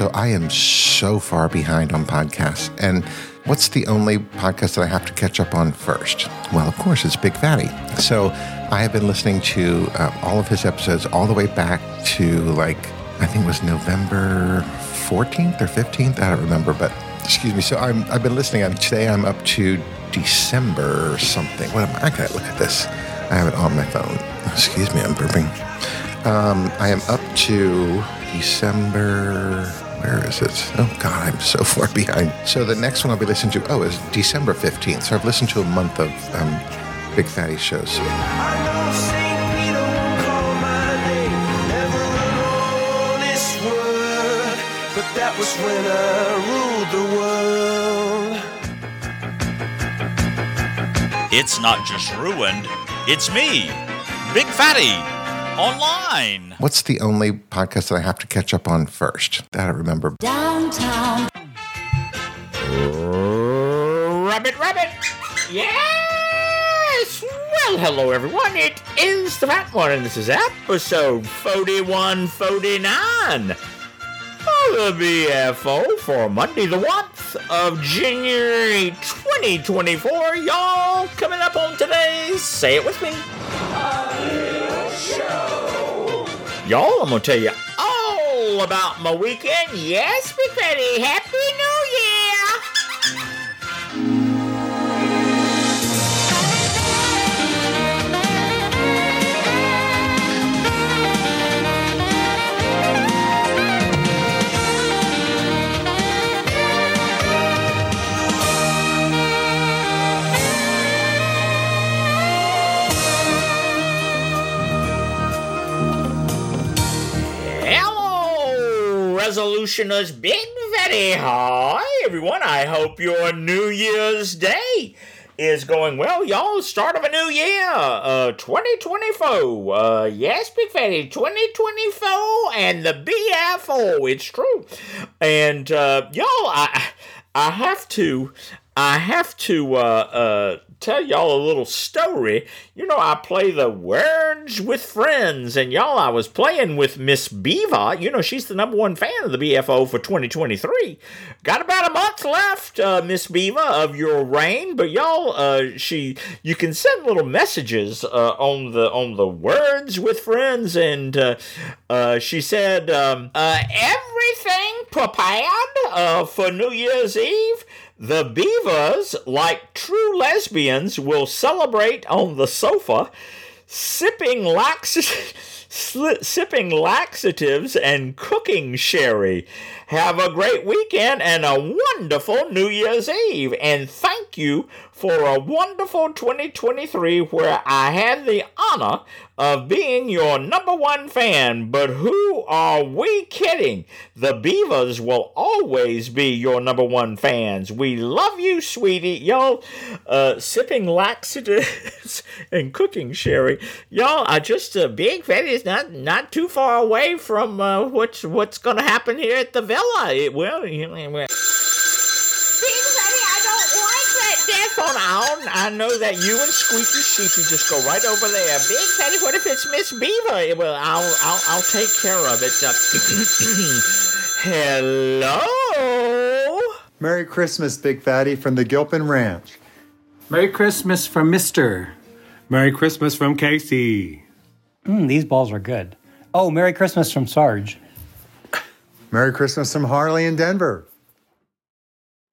So I am so far behind on podcasts. And what's the only podcast that I have to catch up on first? Well, of course, it's Big Fatty. So I have been listening to uh, all of his episodes all the way back to like, I think it was November 14th or 15th. I don't remember, but excuse me. So I'm, I've been listening. And today I'm up to December or something. What am I? I gotta look at this. I have it on my phone. Excuse me, I'm burping. Um, I am up to December. Where is it? Oh God, I'm so far behind. So the next one I'll be listening to, oh, is December 15th. So I've listened to a month of um, Big Fatty shows. That was when I ruled the world. It's not just ruined, it's me, Big Fatty, online. What's the only podcast that I have to catch up on first? That I remember. Downtown. Rabbit, rabbit. Yes. Well, hello everyone. It is the Fat One, and this is episode 4149 of the BFO for Monday, the 1st of January 2024. Y'all coming up on today's Say It With Me. Y'all, I'm gonna tell you all about my weekend. Yes, Big Fatty. Happy New resolutioners, Big Fatty. Hi, everyone. I hope your New Year's Day is going well, y'all. Start of a new year, uh, 2024. Uh, yes, Big Fatty, 2024, and the BFO. It's true. And uh, y'all, I, I have to, I have to, uh, uh, tell y'all a little story. You know, I play the Words with Friends, and y'all, I was playing with Miss Beaver. You know, she's the number one fan of the BFO for 2023. Got about a month left, uh, Miss Beaver, of your reign, but y'all, uh, she, you can send little messages uh, on the on the Words with Friends, and uh, uh, she said, um, uh, everything prepared for New Year's Eve. The Beavers, like true lesbians, will celebrate on the sofa, sipping lax- sli- sipping laxatives and cooking sherry. Have a great weekend and a wonderful New Year's Eve. And thank you for a wonderful 2023 where I had the honor of being your number one fan. But who are we kidding? The Beavers will always be your number one fans. We love you, sweetie. Y'all, uh, sipping laxatives and cooking sherry. Y'all, are just, a Big Fatty is not, not too far away from uh, what's, what's going to happen here at the villa. It, well, you know, well, Big Fatty, I don't like that death on on. I know that you and Squeaky Sheepy just go right over there. Big Fatty, what if it's Miss Beaver? Well, I'll I'll, I'll take care of it. Uh, hello. Merry Christmas, Big Fatty, from the Gilpin Ranch. Merry Christmas from Mister. Merry Christmas from Casey. Mm, these balls are good. Oh, Merry Christmas from Sarge. Merry Christmas from Harley in Denver.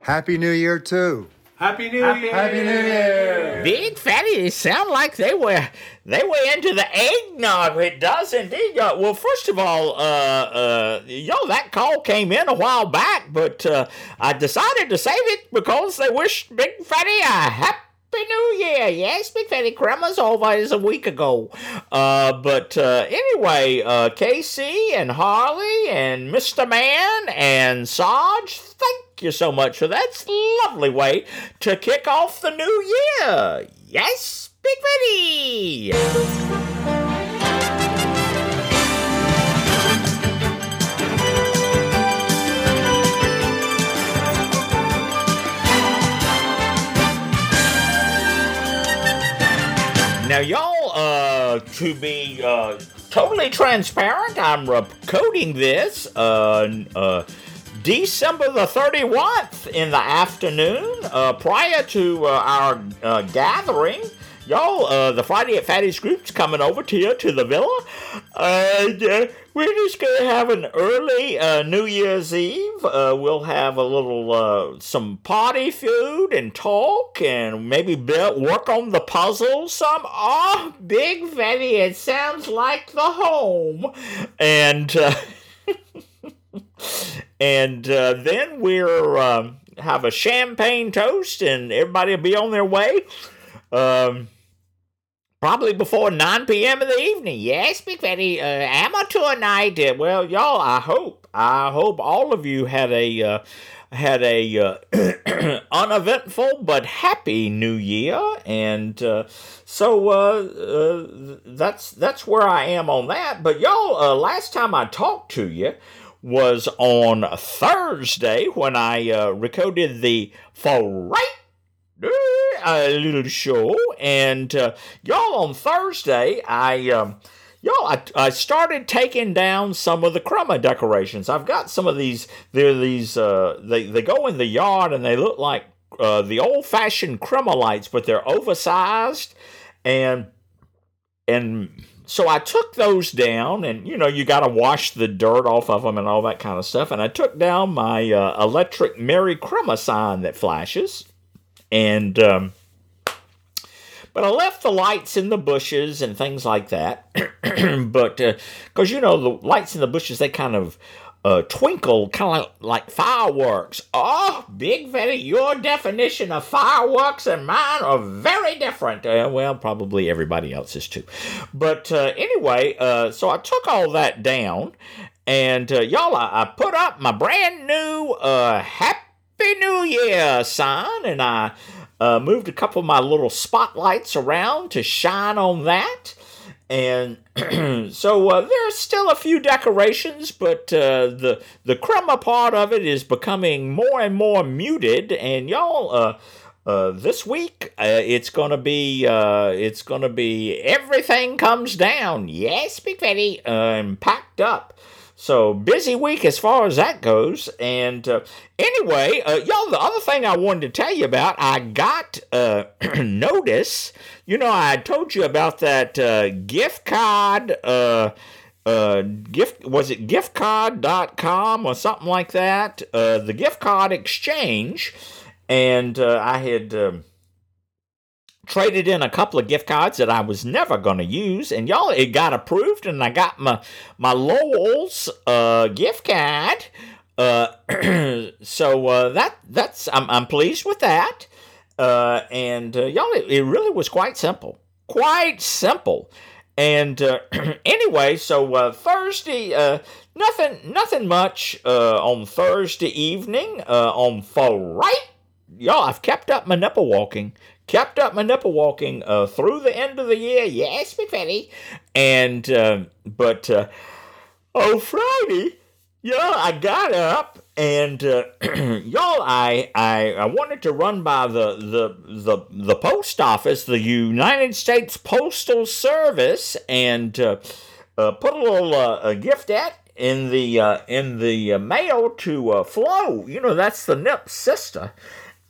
Happy New Year, too. Happy New Year. Happy New Year. Big Fatty, sound like they were they were into the eggnog. It does indeed. Uh, well, first of all, uh, uh, yo, that call came in a while back, but uh, I decided to save it because they wished Big Fatty a happy. New Year, yes, Big Fatty Grandma's always a week ago. Uh, but uh, anyway, uh, KC and Harley and Mr. Man and Sarge, thank you so much for that. Lovely way to kick off the new year. Yes, Big Fatty. Now, y'all, uh, to be uh, totally transparent, I'm recording this uh, uh, December the 31st in the afternoon, uh, prior to uh, our uh, gathering. Y'all, uh, the Friday at Fatty's group's coming over to you to the villa. And uh, we're just going to have an early uh, New Year's Eve. Uh, we'll have a little, uh, some party food and talk and maybe build, work on the puzzle some. Oh, Big Betty, it sounds like the home. And. Uh, and then we're um, have a champagne toast, and everybody will be on their way. Um, probably before 9 p.m. in the evening. Yes, Big Fatty, uh, amateur night. Uh, well, y'all, I hope, I hope all of you had a uh, had a uh, uneventful but happy New Year, and uh, so uh, uh, that's that's where I am on that. But y'all, uh, last time I talked to you was on Thursday when I uh, recorded the Fright a little show, and uh, y'all on Thursday I. Um, Y'all, I, I started taking down some of the Chrima decorations. I've got some of these. They're these. Uh, they they go in the yard and they look like uh, the old fashioned Chrima lights, but they're oversized, and and so I took those down, and you know, you got to wash the dirt off of them and all that kind of stuff. And I took down my uh, electric Merry Christmas sign that flashes, and um, but I left the lights in the bushes and things like that. but because uh, you know the lights in the bushes, they kind of uh, twinkle, kind of like, like fireworks. Oh, Big Betty, your definition of fireworks and mine are very different. Uh, well, probably everybody else's too. But uh, anyway, uh, so I took all that down, and uh, y'all, I, I, put up my brand new uh, Happy New Year sign, and I moved a couple of my little spotlights around to shine on that. And so uh, there's still a few decorations, but uh, the the Chrima part of it is becoming more and more muted. And y'all, uh, uh this week uh, it's gonna be uh, it's gonna be everything comes down. Yes, Big Betty, and packed up. So busy week as far as that goes. And uh, anyway, uh, y'all, the other thing I wanted to tell you about, I got uh, notice. You know, I told you about that uh, gift card. Uh, uh, gift was it giftcard.com or something like that? the gift card exchange, and I had. Um, traded in a couple of gift cards that I was never going to use, and y'all, it got approved, and I got my my Lowe's uh, gift card. Uh, so uh, that that's I'm I'm pleased with that, uh, and uh, y'all, it, it, really was quite simple, quite simple. And uh, anyway, so Thursday, nothing nothing much on Thursday evening on Friday y'all, I've kept up my nipple walking kept up my nipple walking uh, through the end of the year. Yes, Big Fatty. And, uh, but uh, on Friday, y'all, I got up and uh, y'all, I, I I wanted to run by the, the the the post office, the United States Postal Service, and uh, uh, put a little uh, a gift at in the uh, in the uh, mail to Flo. You know that's the NIP sister,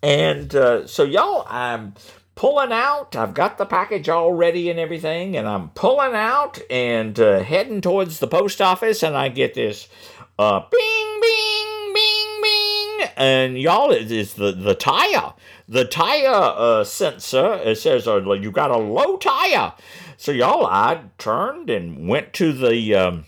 and uh, so, y'all, I'm pulling out. I've got the package all ready and everything, and I'm pulling out and uh, heading towards the post office, and I get this uh, bing, bing, bing, bing. And y'all, it is the, the tire. The tire uh, sensor, it says uh, you got a low tire. So, y'all, I turned and went to the. Um,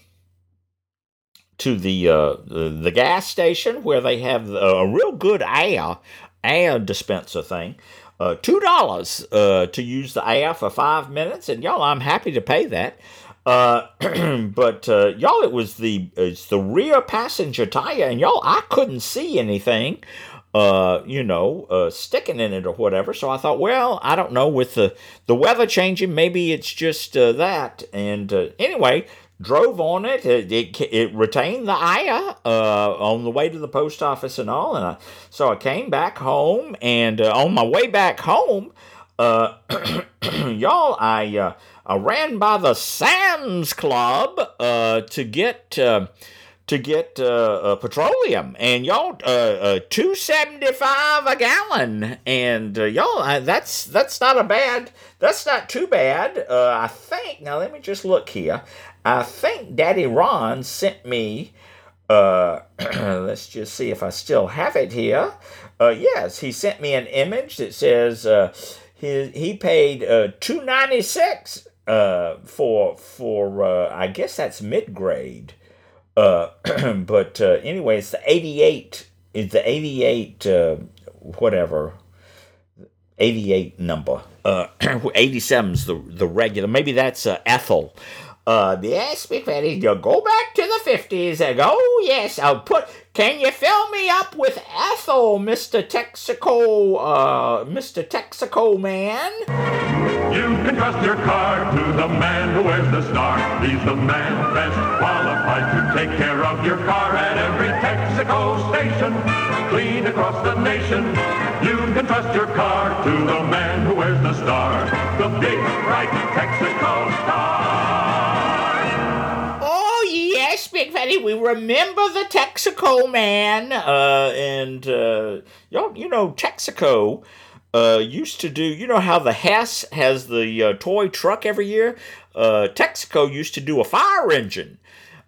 to the, uh, the, the gas station where they have a real good air air dispenser thing. Uh, two dollars uh, to use the air for five minutes, and y'all, I'm happy to pay that. Uh, but uh, y'all, it was the it's the rear passenger tire, and y'all, I couldn't see anything, uh, you know, uh, sticking in it or whatever. So I thought, well, I don't know, with the the weather changing, maybe it's just uh, that. And uh, anyway, drove on it. It, it, it retained the air uh, on the way to the post office and all. And I, so I came back home, and uh, on my way back home, uh, y'all, I uh, I ran by the Sam's Club uh, to get uh, to get petroleum, and y'all two seventy five a gallon, and y'all uh, that's that's not a bad that's not too bad. I think now let me just look here. I think Daddy Ron sent me. Uh, let's just see if I still have it here. Uh, yes, he sent me an image that says uh, he he paid uh, two ninety six uh, for for uh, I guess that's mid grade. Uh, but uh, anyway, it's the 88. It's the 88, uh, whatever, 88 number. Uh, 87's the, the regular. Maybe that's uh, Ethel. Uh, yes, Fatty, you go back to the 50s and go, oh, yes, I'll put, can you fill me up with Ethel, Mr. Texaco, uh, Mr. Texaco man? You can trust your car to the man who wears the star. He's the man best qualified to take care of your car at every Texaco station. Clean across the nation. You can trust your car to the man who wears the star. The big, bright Texaco star. Fatty, we remember the Texaco man, uh, and uh, y'all, you know Texaco uh, used to do. You know how the Hess has the uh, toy truck every year. Uh, Texaco used to do a fire engine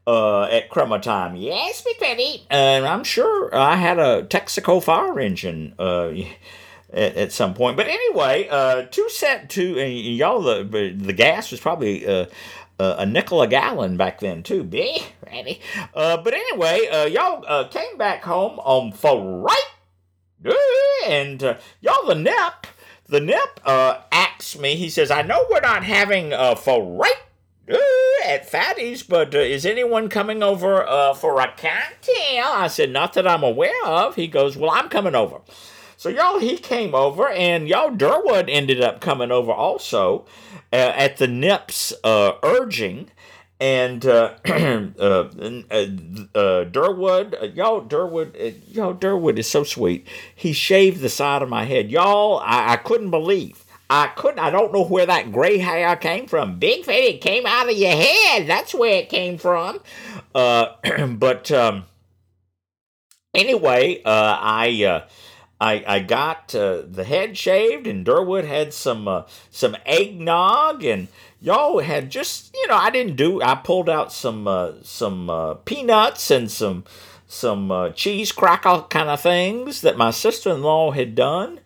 uh, at Chrima time. Yes, Big Fatty, and I'm sure I had a Texaco fire engine. Uh, at, at some point. But anyway, uh, two set two, and y'all the the gas was probably uh, uh, a nickel a gallon back then too. Be ready. Uh, but anyway, uh, y'all uh, came back home on right, and uh, y'all the nip. The nip uh, asks me. He says, "I know we're not having right." uh, At Fatty's, but uh, is anyone coming over uh, for a cocktail? I said, not that I'm aware of. He goes, well, I'm coming over. So y'all, he came over, and y'all Durwood ended up coming over also uh, at the Nips uh, urging, and uh, uh, uh, uh, Durwood, y'all Durwood, y'all Durwood is so sweet. He shaved the side of my head, y'all. I, I couldn't believe. I couldn't. I don't know where that gray hair came from. Big fat, it came out of your head. That's where it came from. Uh, but um, anyway, uh, I. Uh, I, I got uh, the head shaved, and Durwood had some uh, some eggnog, and y'all had just you know I didn't do I pulled out some uh, some uh, peanuts and some some uh, cheese crackle kind of things that my sister in law had done,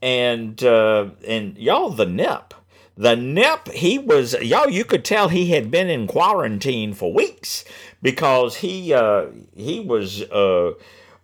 and uh, and y'all the nip. The nip, he was y'all. You could tell he had been in quarantine for weeks because he he was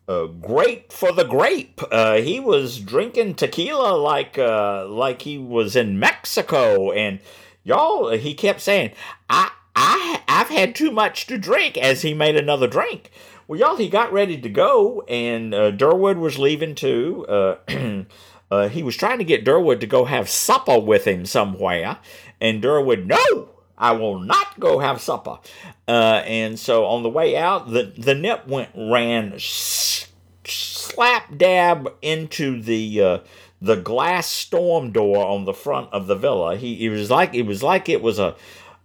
uh, great for the grape. Uh, he was drinking tequila like uh, like he was in Mexico, and y'all, he kept saying, "I I I've had too much to drink." As he made another drink. Well, y'all, he got ready to go, and uh, Durwood was leaving too. Uh, uh, he was trying to get Durwood to go have supper with him somewhere, and Durwood, no, I will not go have supper. Uh, and so on the way out, the the nip went ran slap dab into the uh, the glass storm door on the front of the villa. He it was like it was like it was a.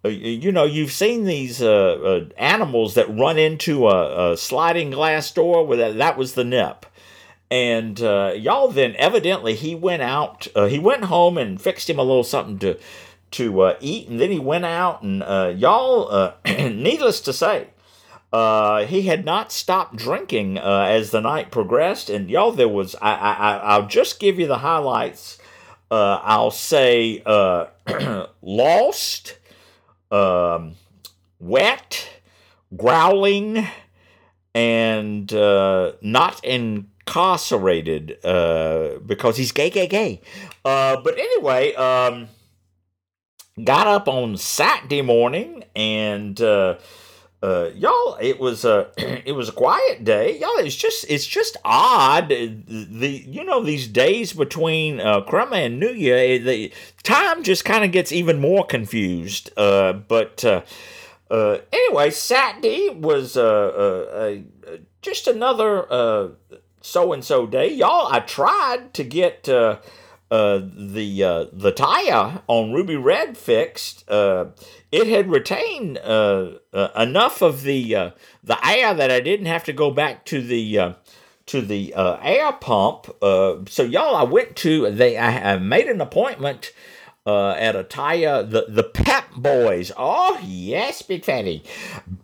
You know, you've seen these uh, uh, animals that run into a, a sliding glass door. With that, that was the nip and uh, y'all then evidently he went out uh, he went home and fixed him a little something to to uh, eat and then he went out and uh, y'all needless to say uh, he had not stopped drinking uh, as the night progressed and y'all there was I, I, i'll just give you the highlights uh, i'll say uh, lost um, wet growling and uh, not incarcerated uh, because he's gay, gay, gay. But anyway, um, got up on Saturday morning and. Uh, uh, y'all, it was a it was a quiet day. Y'all, it's just it's just odd. The you know these days between uh, Chrima and New Year, eh, the time just kind of gets even more confused. Uh, but uh, uh, anyway, Saturday was uh, uh, uh, just another so and so day. Y'all, I tried to get uh, the uh, the tire on Ruby Red fixed, uh, it had retained uh, uh, enough of the the air that I didn't have to go back to the to the air pump. So y'all, I went to they. I, I made an appointment at a tire. The the Pep Boys. Oh yes, Big Fatty.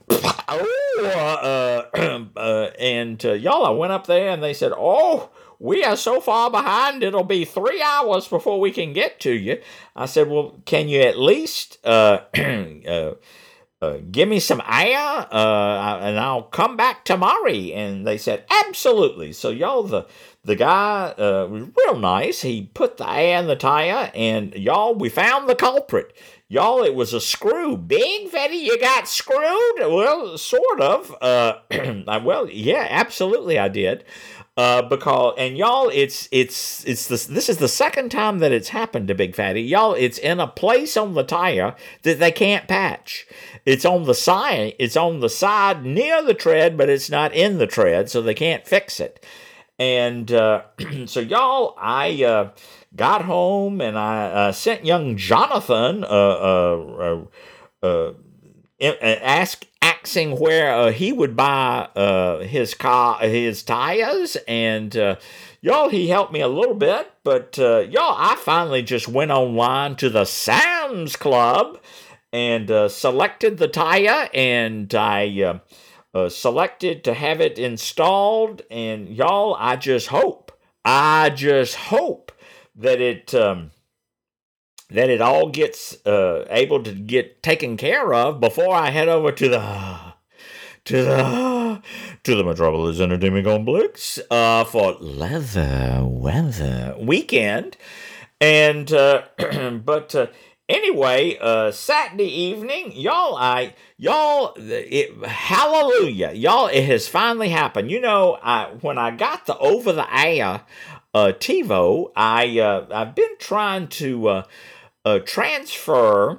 Oh, and y'all, I went up there and they said, "Oh, we are so far behind. It'll be three hours before we can get to you." I said, "Well, can you at least uh, uh, uh, give me some air, uh, and I'll come back tomorrow?" And they said, "Absolutely." So y'all, the the guy uh, was real nice. He put the air in the tire, and y'all, we found the culprit. Y'all, it was a screw. Big Fatty, you got screwed? Well, sort of. Uh, well, yeah, absolutely, I did. Uh, because and y'all, it's it's it's this this is the second time that it's happened to Big Fatty. Y'all, it's in a place on the tire that they can't patch. It's on the side. It's on the side near the tread, but it's not in the tread, so they can't fix it. And uh, so, y'all, I uh, got home and I uh, sent young Jonathan uh, uh, uh, uh, ask asking where uh, he would buy uh, his car his tires and uh, y'all he helped me a little bit but uh, y'all I finally just went online to the Sam's Club and uh, selected the tire and I uh, selected to have it installed and y'all I just hope I just hope that it um, that it all gets uh, able to get taken care of before I head over to the to the to the Metropolis Entertainment Complex uh, for leather weather weekend, and uh, but uh, anyway, uh, Saturday evening, y'all, I y'all, it, hallelujah, y'all, it has finally happened. You know, I when I got the over the air uh, TiVo, I uh, I've been trying to uh, uh, transfer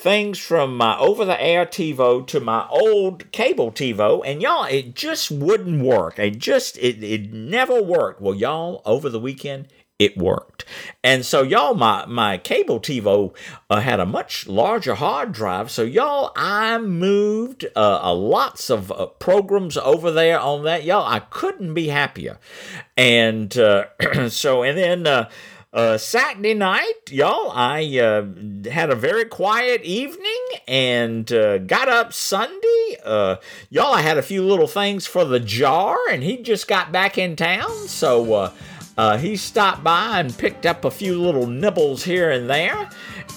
things from my over the air TiVo to my old cable TiVo, and y'all, it just wouldn't work. It just it it never worked. Well, y'all, over the weekend. It worked, and so y'all, my my cable TiVo uh, had a much larger hard drive. So y'all, I moved uh, uh, lots of uh, programs over there on that. Y'all, I couldn't be happier, and uh, so and then uh, Saturday night, y'all, I uh, had a very quiet evening and uh, got up Sunday. Uh, y'all, I had a few little things for the jar, and he just got back in town, so uh, uh, he stopped by and picked up a few little nibbles here and there.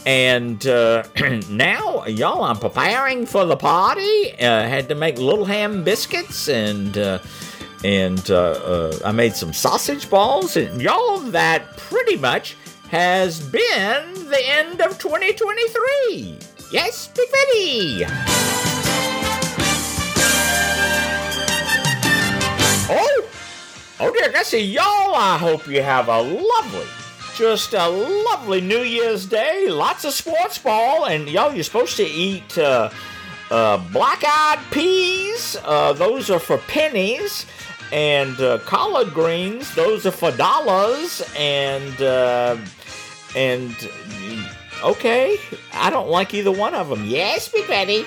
And uh, now, y'all, I'm preparing for the party. Uh, had to make little ham biscuits and. Uh, and uh, uh, I made some sausage balls, and y'all, that pretty much has been the end of 2023. Yes, Big Betty. Oh, oh dear, Gussie, y'all, I hope you have a lovely, just a lovely New Year's Day. Lots of sports ball, and y'all, you're supposed to eat uh, uh, black-eyed peas. Uh, those are for pennies and uh, collard greens. Those are for dollars, and uh, and okay, I don't like either one of them. Yes, Big Betty.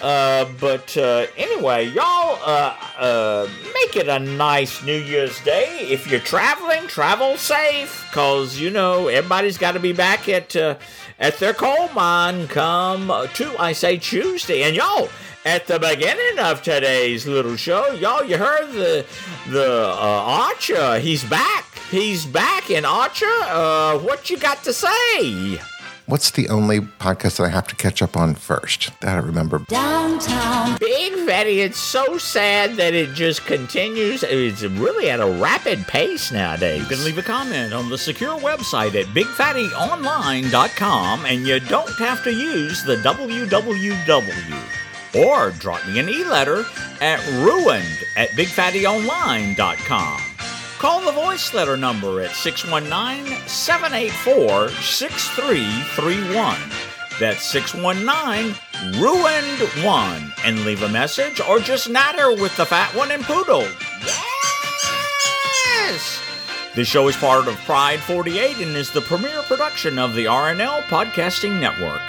Uh, but uh, anyway, y'all uh, uh, make it a nice New Year's Day. If you're traveling, travel safe, cause you know everybody's got to be back at uh, at their coal mine come to I say Tuesday, and y'all at the beginning of today's little show, y'all, you heard the the uh, Archer. He's back. He's back in Archer. Uh, what you got to say? What's the only podcast that I have to catch up on first? That I remember. Downtown. Big Fatty, it's so sad that it just continues. It's really at a rapid pace nowadays. You can leave a comment on the secure website at bigfattyonline.com and you don't have to use the www. Or drop me an e-letter at ruined at bigfattyonline.com. Call the voice letter number at 619 784 6331. That's 619 Ruined 1. And leave a message or just natter with the fat one and poodle. Yes! This show is part of Pride 48 and is the premier production of the RNL Podcasting Network.